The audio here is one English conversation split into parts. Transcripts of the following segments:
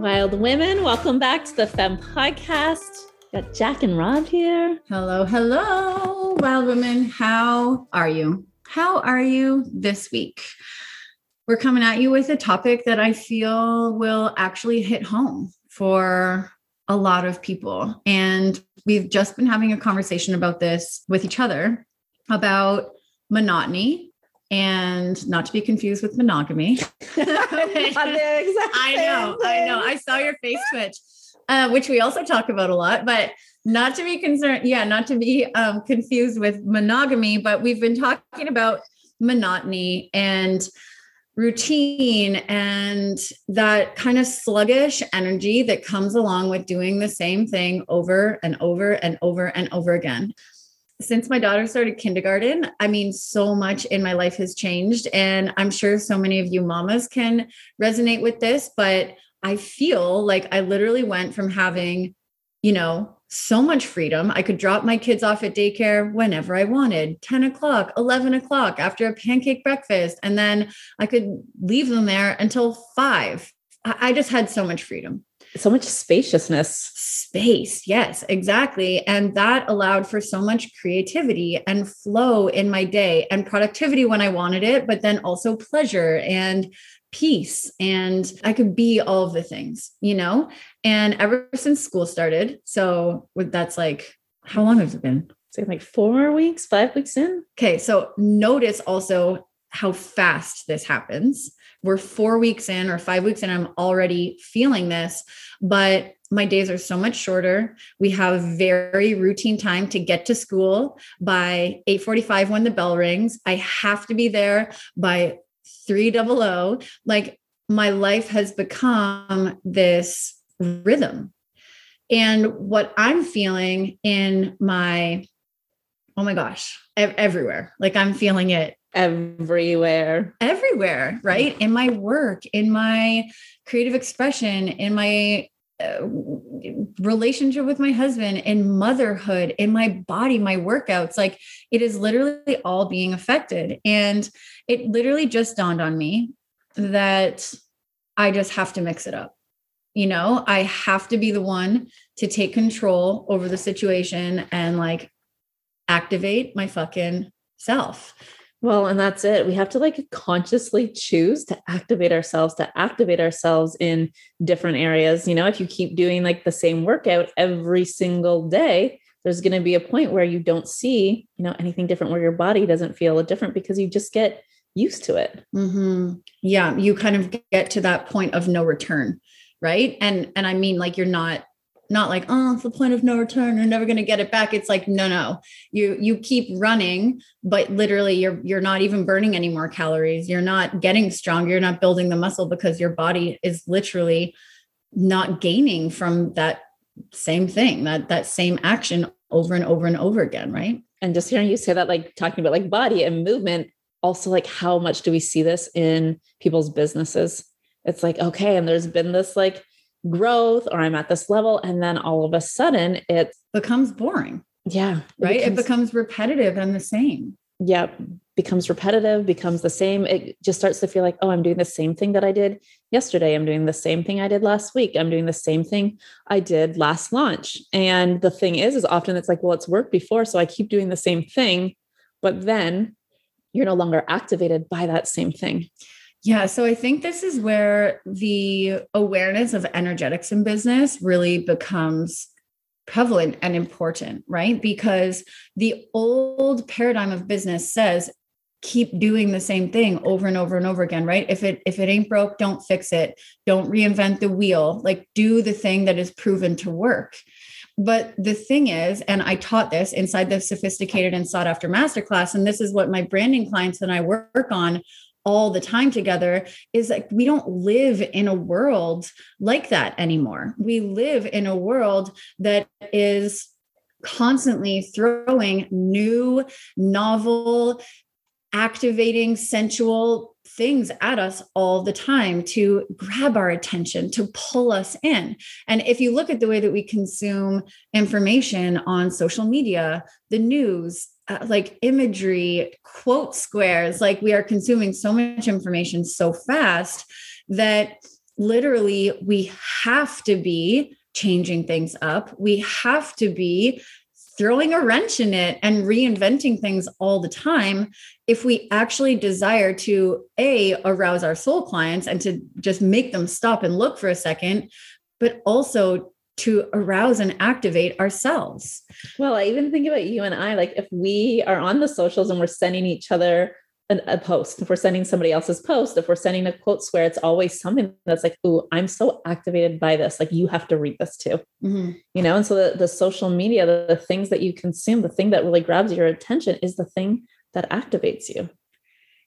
Wild women, welcome back to the Femme Podcast. Got Jack and Rob here. Hello, hello, wild women. How are you? How are you this week? We're coming at you with a topic that I feel will actually hit home for a lot of people. And we've just been having a conversation about this with each other about monotony and not to be confused with monogamy. I know, I know. I saw your face twitch, uh, which we also talk about a lot, but not to be concerned. Yeah, not to be um, confused with monogamy, but we've been talking about monotony and routine and that kind of sluggish energy that comes along with doing the same thing over and over and over and over again since my daughter started kindergarten, I mean, so much in my life has changed. And I'm sure so many of you mamas can resonate with this, but I feel like I literally went from having, you know, so much freedom. I could drop my kids off at daycare whenever I wanted 10 o'clock, 11 o'clock after a pancake breakfast. And then I could leave them there until five. I just had so much freedom so much spaciousness. Space, yes, exactly. And that allowed for so much creativity and flow in my day and productivity when I wanted it, but then also pleasure and peace. And I could be all of the things, you know? And ever since school started, so that's like, how long has it been? Say like four weeks, five weeks in. Okay. So notice also how fast this happens we're four weeks in or five weeks in, I'm already feeling this, but my days are so much shorter. We have very routine time to get to school by 8:45 when the bell rings. I have to be there by 300. Like my life has become this rhythm. And what I'm feeling in my oh my gosh, everywhere. Like I'm feeling it everywhere. Everywhere right? In my work in my creative expression in my uh, relationship with my husband in motherhood in my body my workouts like it is literally all being affected. And it literally just dawned on me that i just have to mix it up. You know i have to be the one to take control over the situation and like activate my fucking self well, and that's it. We have to like consciously choose to activate ourselves, to activate ourselves in different areas. You know, if you keep doing like the same workout every single day, there's going to be a point where you don't see, you know, anything different, where your body doesn't feel different because you just get used to it. Mm-hmm. Yeah, you kind of get to that point of no return, right? And and I mean, like you're not not like oh it's the point of no return. You're never going to get it back. It's like no no. You you keep running but literally you're you're not even burning any more calories. You're not getting stronger. You're not building the muscle because your body is literally not gaining from that same thing that that same action over and over and over again right? And just hearing you say that like talking about like body and movement also like how much do we see this in people's businesses? It's like okay and there's been this like growth or I'm at this level. And then all of a sudden it becomes boring. Yeah. Right. It becomes, it becomes repetitive and the same. Yeah. Becomes repetitive, becomes the same. It just starts to feel like, oh, I'm doing the same thing that I did yesterday. I'm doing the same thing I did last week. I'm doing the same thing I did last launch. And the thing is, is often it's like, well, it's worked before. So I keep doing the same thing. But then you're no longer activated by that same thing. Yeah. So I think this is where the awareness of energetics in business really becomes prevalent and important, right? Because the old paradigm of business says keep doing the same thing over and over and over again right if it if it ain't broke don't fix it don't reinvent the wheel like do the thing that is proven to work but the thing is and i taught this inside the sophisticated and sought after masterclass and this is what my branding clients and i work on all the time together is like we don't live in a world like that anymore. We live in a world that is constantly throwing new, novel, activating, sensual things at us all the time to grab our attention, to pull us in. And if you look at the way that we consume information on social media, the news, uh, like imagery, quote squares, like we are consuming so much information so fast that literally we have to be changing things up. We have to be throwing a wrench in it and reinventing things all the time if we actually desire to a arouse our soul clients and to just make them stop and look for a second but also to arouse and activate ourselves well i even think about you and i like if we are on the socials and we're sending each other an, a post, if we're sending somebody else's post, if we're sending a quote square, it's always something that's like, oh, I'm so activated by this. Like you have to read this too. Mm-hmm. You know, and so the, the social media, the, the things that you consume, the thing that really grabs your attention is the thing that activates you.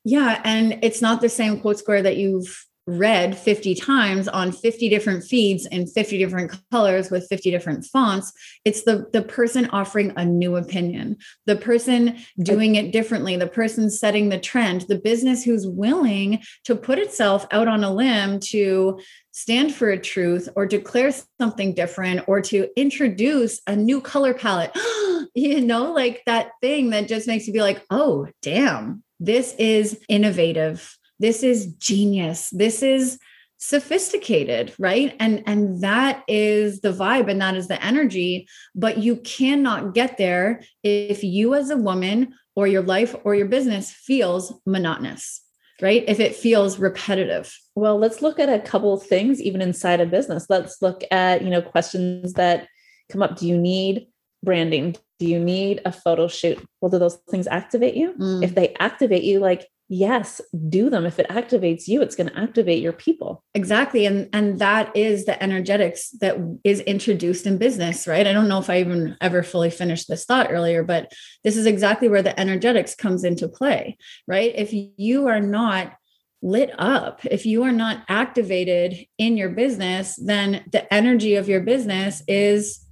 Yeah. And it's not the same quote square that you've read 50 times on 50 different feeds in 50 different colors with 50 different fonts it's the the person offering a new opinion the person doing it differently the person setting the trend the business who's willing to put itself out on a limb to stand for a truth or declare something different or to introduce a new color palette. You know like that thing that just makes you be like oh damn this is innovative this is genius. This is sophisticated right? And and that is the vibe and that is the energy. But you cannot get there if you as a woman or your life or your business feels monotonous right? If it feels repetitive. Well let's look at a couple things even inside a business. Let's look at you know questions that come up. Do you need branding? Do you need a photo shoot? Well do those things activate you? Mm. if they activate you like yes do them. If it activates you it's going to activate your people. Exactly and and that is the energetics that is introduced in business right? I don't know if i even ever fully finished this thought earlier but this is exactly where the energetics comes into play right? If you are not lit up if you are not activated in your business then the energy of your business is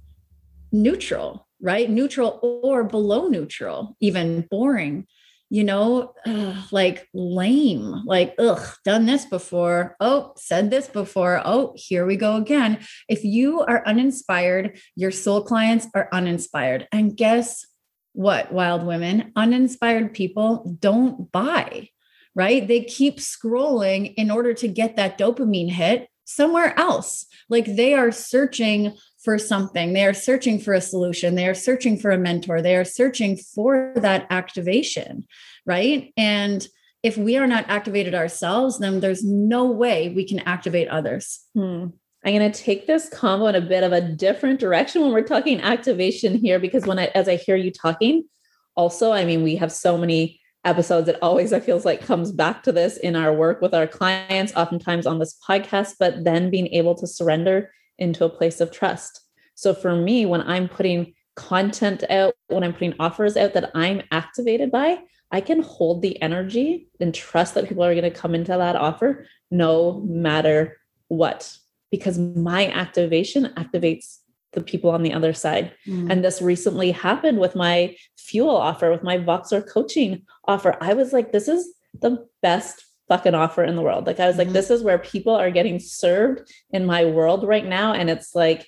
neutral right? Neutral or below neutral even boring you know, ugh, like lame, like, ugh, done this before. Oh, said this before. Oh, here we go again. If you are uninspired, your soul clients are uninspired. And guess what, wild women? Uninspired people don't buy, right? They keep scrolling in order to get that dopamine hit somewhere else. Like they are searching for something. They are searching for a solution. They are searching for a mentor. They are searching for that activation. Right. And if we are not activated ourselves, then there's no way we can activate others. Hmm. I'm going to take this combo in a bit of a different direction when we're talking activation here, because when I, as I hear you talking, also, I mean, we have so many episodes. It always, I feels like comes back to this in our work with our clients, oftentimes on this podcast, but then being able to surrender into a place of trust. So for me, when I'm putting content out, when I'm putting offers out that I'm activated by, I can hold the energy and trust that people are going to come into that offer no matter what, because my activation activates the people on the other side. Mm. And this recently happened with my fuel offer, with my Voxer coaching offer. I was like, this is the best fucking offer in the world. Like I was mm-hmm. like, this is where people are getting served in my world right now. And it's like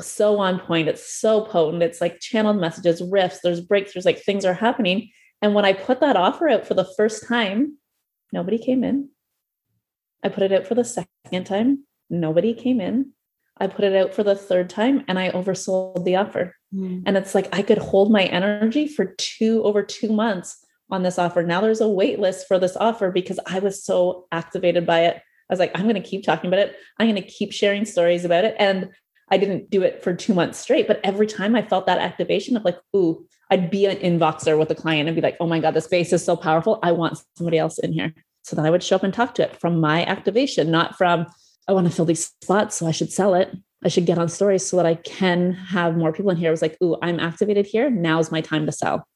so on point. It's so potent. It's like channeled messages, riffs, there's breakthroughs, like things are happening. And when I put that offer out for the first time, nobody came in. I put it out for the second time, nobody came in. I put it out for the third time and I oversold the offer. Mm. And it's like I could hold my energy for two over two months on this offer. Now there's a wait list for this offer because I was so activated by it. I was like, I'm going to keep talking about it. I'm going to keep sharing stories about it. And I didn't do it for two months straight, but every time I felt that activation of like, ooh, I'd be an Voxer with a client and be like, oh my God, this space is so powerful. I want somebody else in here. So then I would show up and talk to it from my activation, not from, I want to fill these spots, so I should sell it. I should get on stories so that I can have more people in here. I was like, ooh, I'm activated here. Now's my time to sell.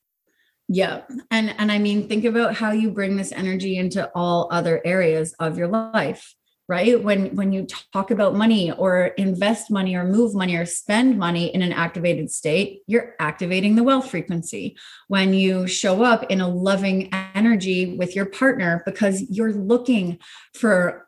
Yeah. And and I mean think about how you bring this energy into all other areas of your life, right? When when you talk about money or invest money or move money or spend money in an activated state, you're activating the wealth frequency. When you show up in a loving energy with your partner because you're looking for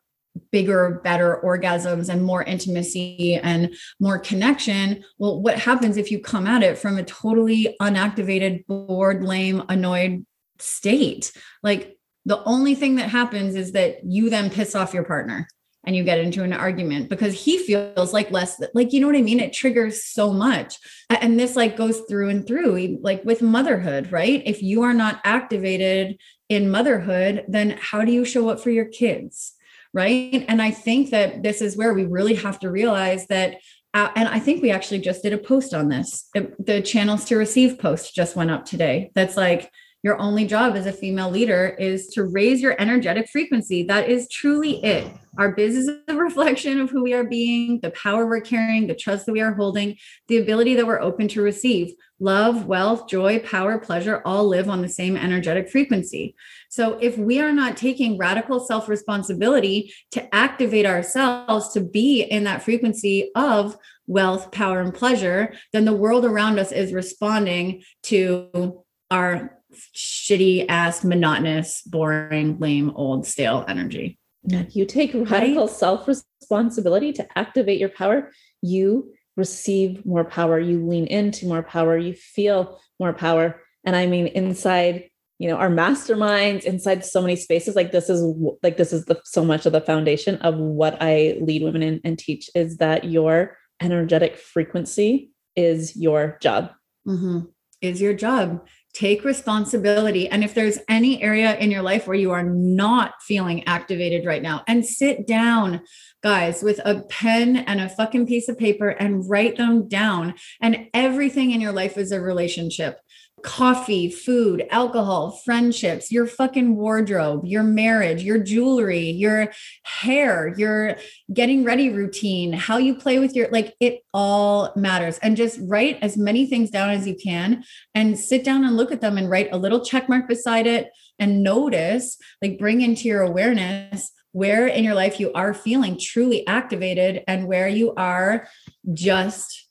bigger, better orgasms and more intimacy and more connection. Well, what happens if you come at it from a totally unactivated, bored, lame, annoyed state? Like the only thing that happens is that you then piss off your partner and you get into an argument because he feels like less like you know what i mean it triggers so much and this like goes through and through like with motherhood right if you are not activated in motherhood then how do you show up for your kids right and i think that this is where we really have to realize that uh, and I think we actually just did a post on this. the channels to receive post just went up today. That's like your only job as a female leader is to raise your energetic frequency. That is truly it. Our business is a reflection of who we are being, the power we're carrying, the trust that we are holding, the ability that we're open to receive. Love, wealth, joy, power, pleasure all live on the same energetic frequency. So if we are not taking radical self responsibility to activate ourselves to be in that frequency of wealth, power, and pleasure, then the world around us is responding to our shitty ass, monotonous, boring, lame, old, stale energy. If you take radical right? self responsibility to activate your power, you receive more power, you lean into more power, you feel more power. And I mean, inside, you know, our masterminds, inside so many spaces, like this is like this is the so much of the foundation of what I lead women in and teach is that your energetic frequency is your job. Mm-hmm. Is your job take responsibility. And if there's any area in your life where you are not feeling activated right now, and sit down, guys, with a pen and a fucking piece of paper and write them down. And everything in your life is a relationship coffee, food, alcohol, friendships, your fucking wardrobe, your marriage, your jewelry, your hair, your getting ready routine, how you play with your like it all matters. And just write as many things down as you can and sit down and look at them and write a little check mark beside it and notice, like bring into your awareness where in your life you are feeling truly activated and where you are just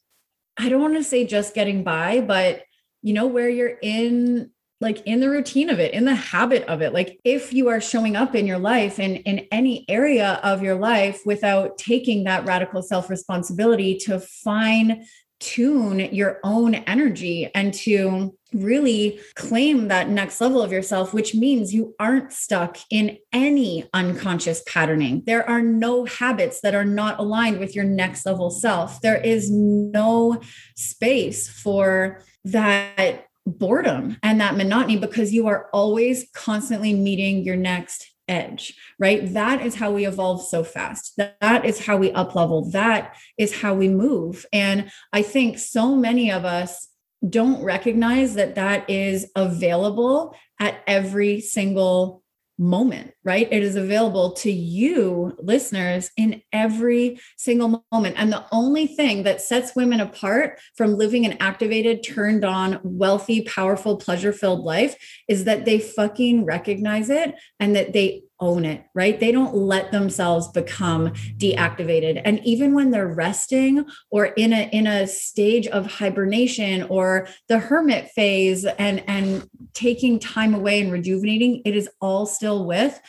I don't want to say just getting by, but you know, where you're in like in the routine of it, in the habit of it. Like if you are showing up in your life and in any area of your life without taking that radical self responsibility to fine tune your own energy and to really claim that next level of yourself, which means you aren't stuck in any unconscious patterning. There are no habits that are not aligned with your next level self. There is no space for that boredom and that monotony because you are always constantly meeting your next edge right? That is how we evolve so fast. That is how we up level. That is how we move. And i think so many of us don't recognize that that is available at every single moment, right? It is available to you, listeners, in every single moment. And the only thing that sets women apart from living an activated, turned on, wealthy, powerful, pleasure filled life is that they fucking recognize it and that they own it, right? They don't let themselves become deactivated. And even when they're resting or in a in a stage of hibernation or the hermit phase and and taking time away and rejuvenating, it is all still with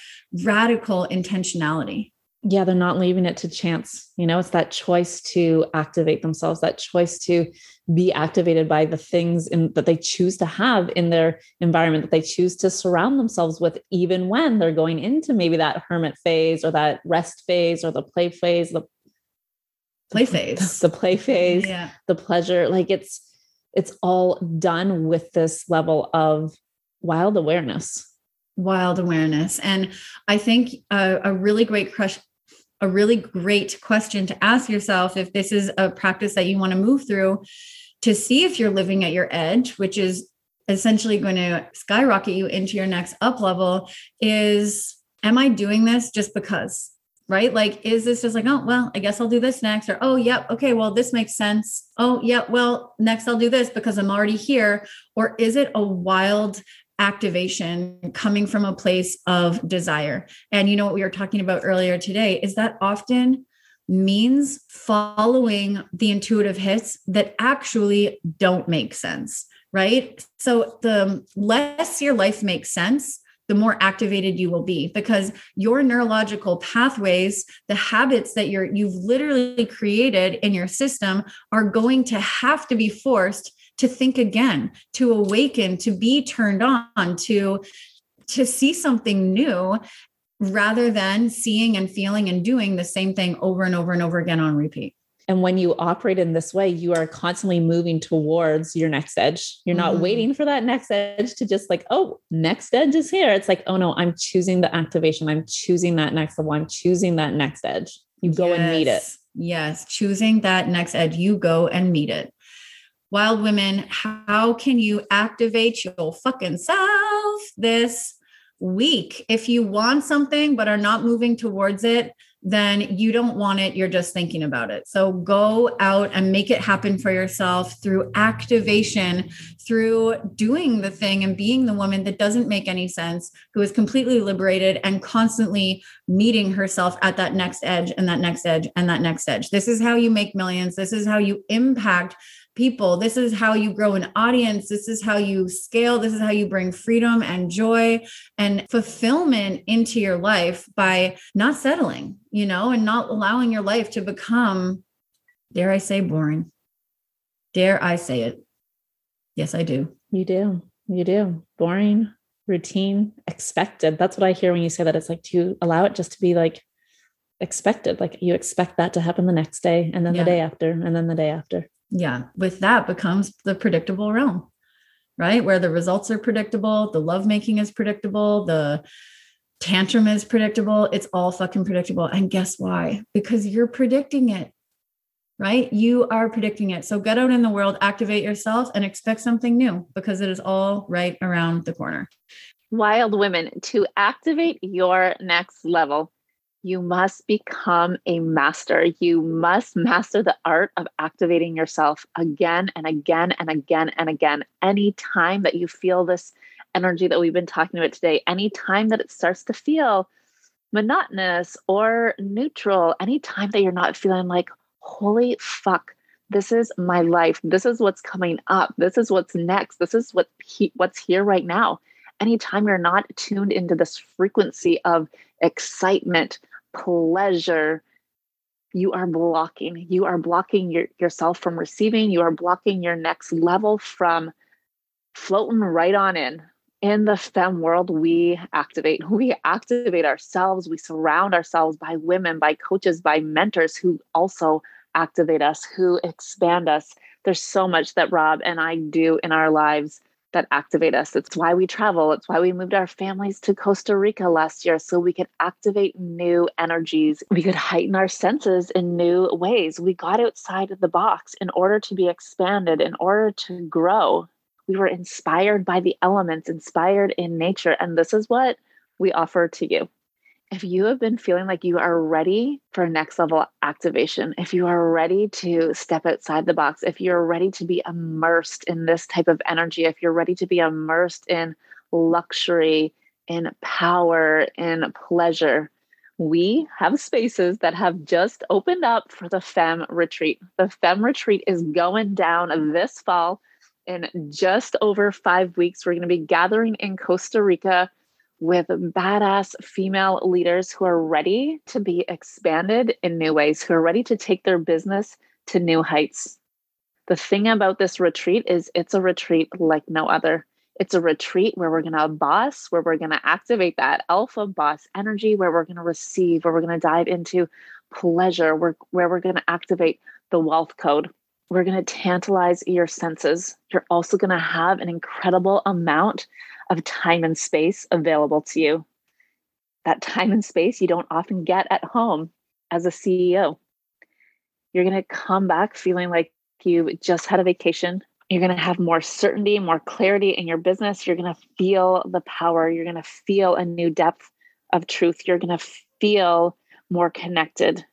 radical intentionality yeah they're not leaving it to chance. You know it's that choice to activate themselves that choice to be activated by the things in, that they choose to have in their environment that they choose to surround themselves with even when they're going into maybe that hermit phase or that rest phase or the play phase the play phase. the, the play phase yeah. the pleasure. Like it's it's all done with this level of wild awareness. Wild awareness. And i think a, a really great crush a really great question to ask yourself if this is a practice that you want to move through to see if you're living at your edge, which is essentially going to skyrocket you into your next up level is am I doing this just because? Right? Like, is this just like, oh, well, I guess I'll do this next? Or, oh, yep, okay, well, this makes sense. Oh, yeah, well, next I'll do this because I'm already here. Or is it a wild activation coming from a place of desire. And you know what we were talking about earlier today is that often means following the intuitive hits that actually don't make sense, right? So the less your life makes sense, the more activated you will be because your neurological pathways the habits that you're you've literally created in your system are going to have to be forced to think again, to awaken, to be turned on, to to see something new rather than seeing and feeling and doing the same thing over and over and over again on repeat. And when you operate in this way, you are constantly moving towards your next edge. You're not mm-hmm. waiting for that next edge to just like, oh, next edge is here. It's like, oh no, I'm choosing the activation. I'm choosing that next level. I'm choosing that next edge. You go yes. and meet it. Yes. Choosing that next edge. You go and meet it. Wild women, how can you activate your fucking self this week? If you want something but are not moving towards it, then you don't want it. You're just thinking about it. So go out and make it happen for yourself through activation, through doing the thing and being the woman that doesn't make any sense, who is completely liberated and constantly meeting herself at that next edge and that next edge and that next edge. This is how you make millions. This is how you impact people. This is how you grow an audience. This is how you scale. This is how you bring freedom and joy and fulfillment into your life by not settling, you know, and not allowing your life to become, dare I say, boring. Dare I say it? Yes, I do. You do. You do. Boring, routine, expected. That's what I hear when you say that. It's like to allow it just to be like expected. Like you expect that to happen the next day and then yeah. the day after and then the day after yeah with that becomes the predictable realm right? Where the results are predictable the lovemaking is predictable the tantrum is predictable it's all fucking predictable. And guess why? Because you're predicting it right? You are predicting it. So get out in the world activate yourself and expect something new because it is all right around the corner. Wild women to activate your next level you must become a master. You must master the art of activating yourself again and again and again and again. Anytime that you feel this energy that we've been talking about today, anytime that it starts to feel monotonous or neutral, anytime that you're not feeling like, holy fuck, this is my life. This is what's coming up. This is what's next. This is what he, what's here right now. Anytime you're not tuned into this frequency of excitement, pleasure, you are blocking. You are blocking your, yourself from receiving. You are blocking your next level from floating right on in. In the femme world, we activate. We activate ourselves. We surround ourselves by women, by coaches, by mentors who also activate us, who expand us. There's so much that Rob and I do in our lives that activate us. It's why we travel. It's why we moved our families to Costa Rica last year so we could activate new energies. We could heighten our senses in new ways. We got outside of the box in order to be expanded, in order to grow. We were inspired by the elements, inspired in nature. And this is what we offer to you if you have been feeling like you are ready for next level activation, if you are ready to step outside the box, if you're ready to be immersed in this type of energy, if you're ready to be immersed in luxury, in power, in pleasure, we have spaces that have just opened up for the Femme retreat. The Femme retreat is going down this fall in just over five weeks. We're going to be gathering in Costa Rica with badass female leaders who are ready to be expanded in new ways, who are ready to take their business to new heights. The thing about this retreat is it's a retreat like no other. It's a retreat where we're going to boss, where we're going to activate that alpha boss energy, where we're going to receive, where we're going to dive into pleasure, where, where we're going to activate the wealth code. We're going to tantalize your senses. You're also going to have an incredible amount of time and space available to you. That time and space you don't often get at home as a CEO. You're going to come back feeling like you just had a vacation. You're going to have more certainty, more clarity in your business. You're going to feel the power. You're going to feel a new depth of truth. You're going to feel more connected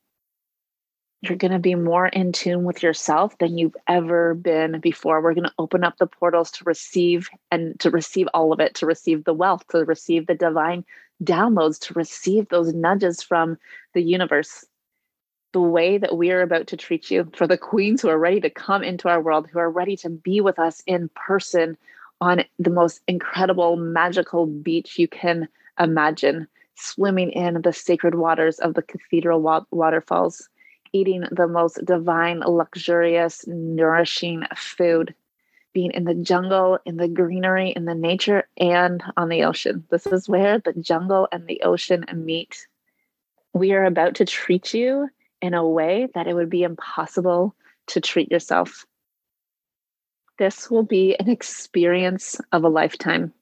you're going to be more in tune with yourself than you've ever been before. We're going to open up the portals to receive and to receive all of it, to receive the wealth, to receive the divine downloads, to receive those nudges from the universe. The way that we are about to treat you for the queens who are ready to come into our world, who are ready to be with us in person on the most incredible, magical beach you can imagine, swimming in the sacred waters of the cathedral wa- waterfalls eating the most divine, luxurious, nourishing food, being in the jungle, in the greenery, in the nature, and on the ocean. This is where the jungle and the ocean meet. We are about to treat you in a way that it would be impossible to treat yourself. This will be an experience of a lifetime,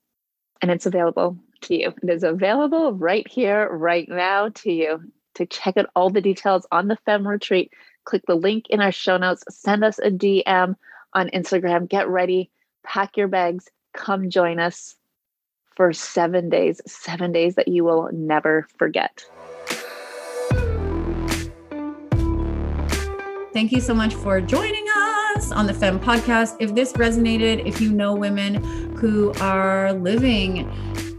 and it's available to you. It is available right here, right now to you. To check out all the details on the Femme Retreat, click the link in our show notes, send us a DM on Instagram. Get ready, pack your bags, come join us for seven days, seven days that you will never forget. Thank you so much for joining us on the Femme podcast. If this resonated, if you know women who are living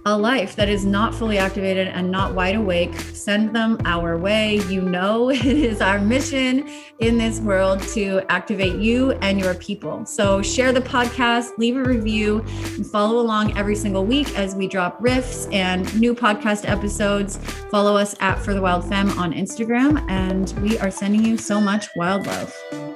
a life that is not fully activated and not wide awake, send them our way. You know, it is our mission in this world to activate you and your people. So share the podcast, leave a review, and follow along every single week as we drop riffs and new podcast episodes. Follow us at For the Wild Femme on Instagram, and we are sending you so much wild love.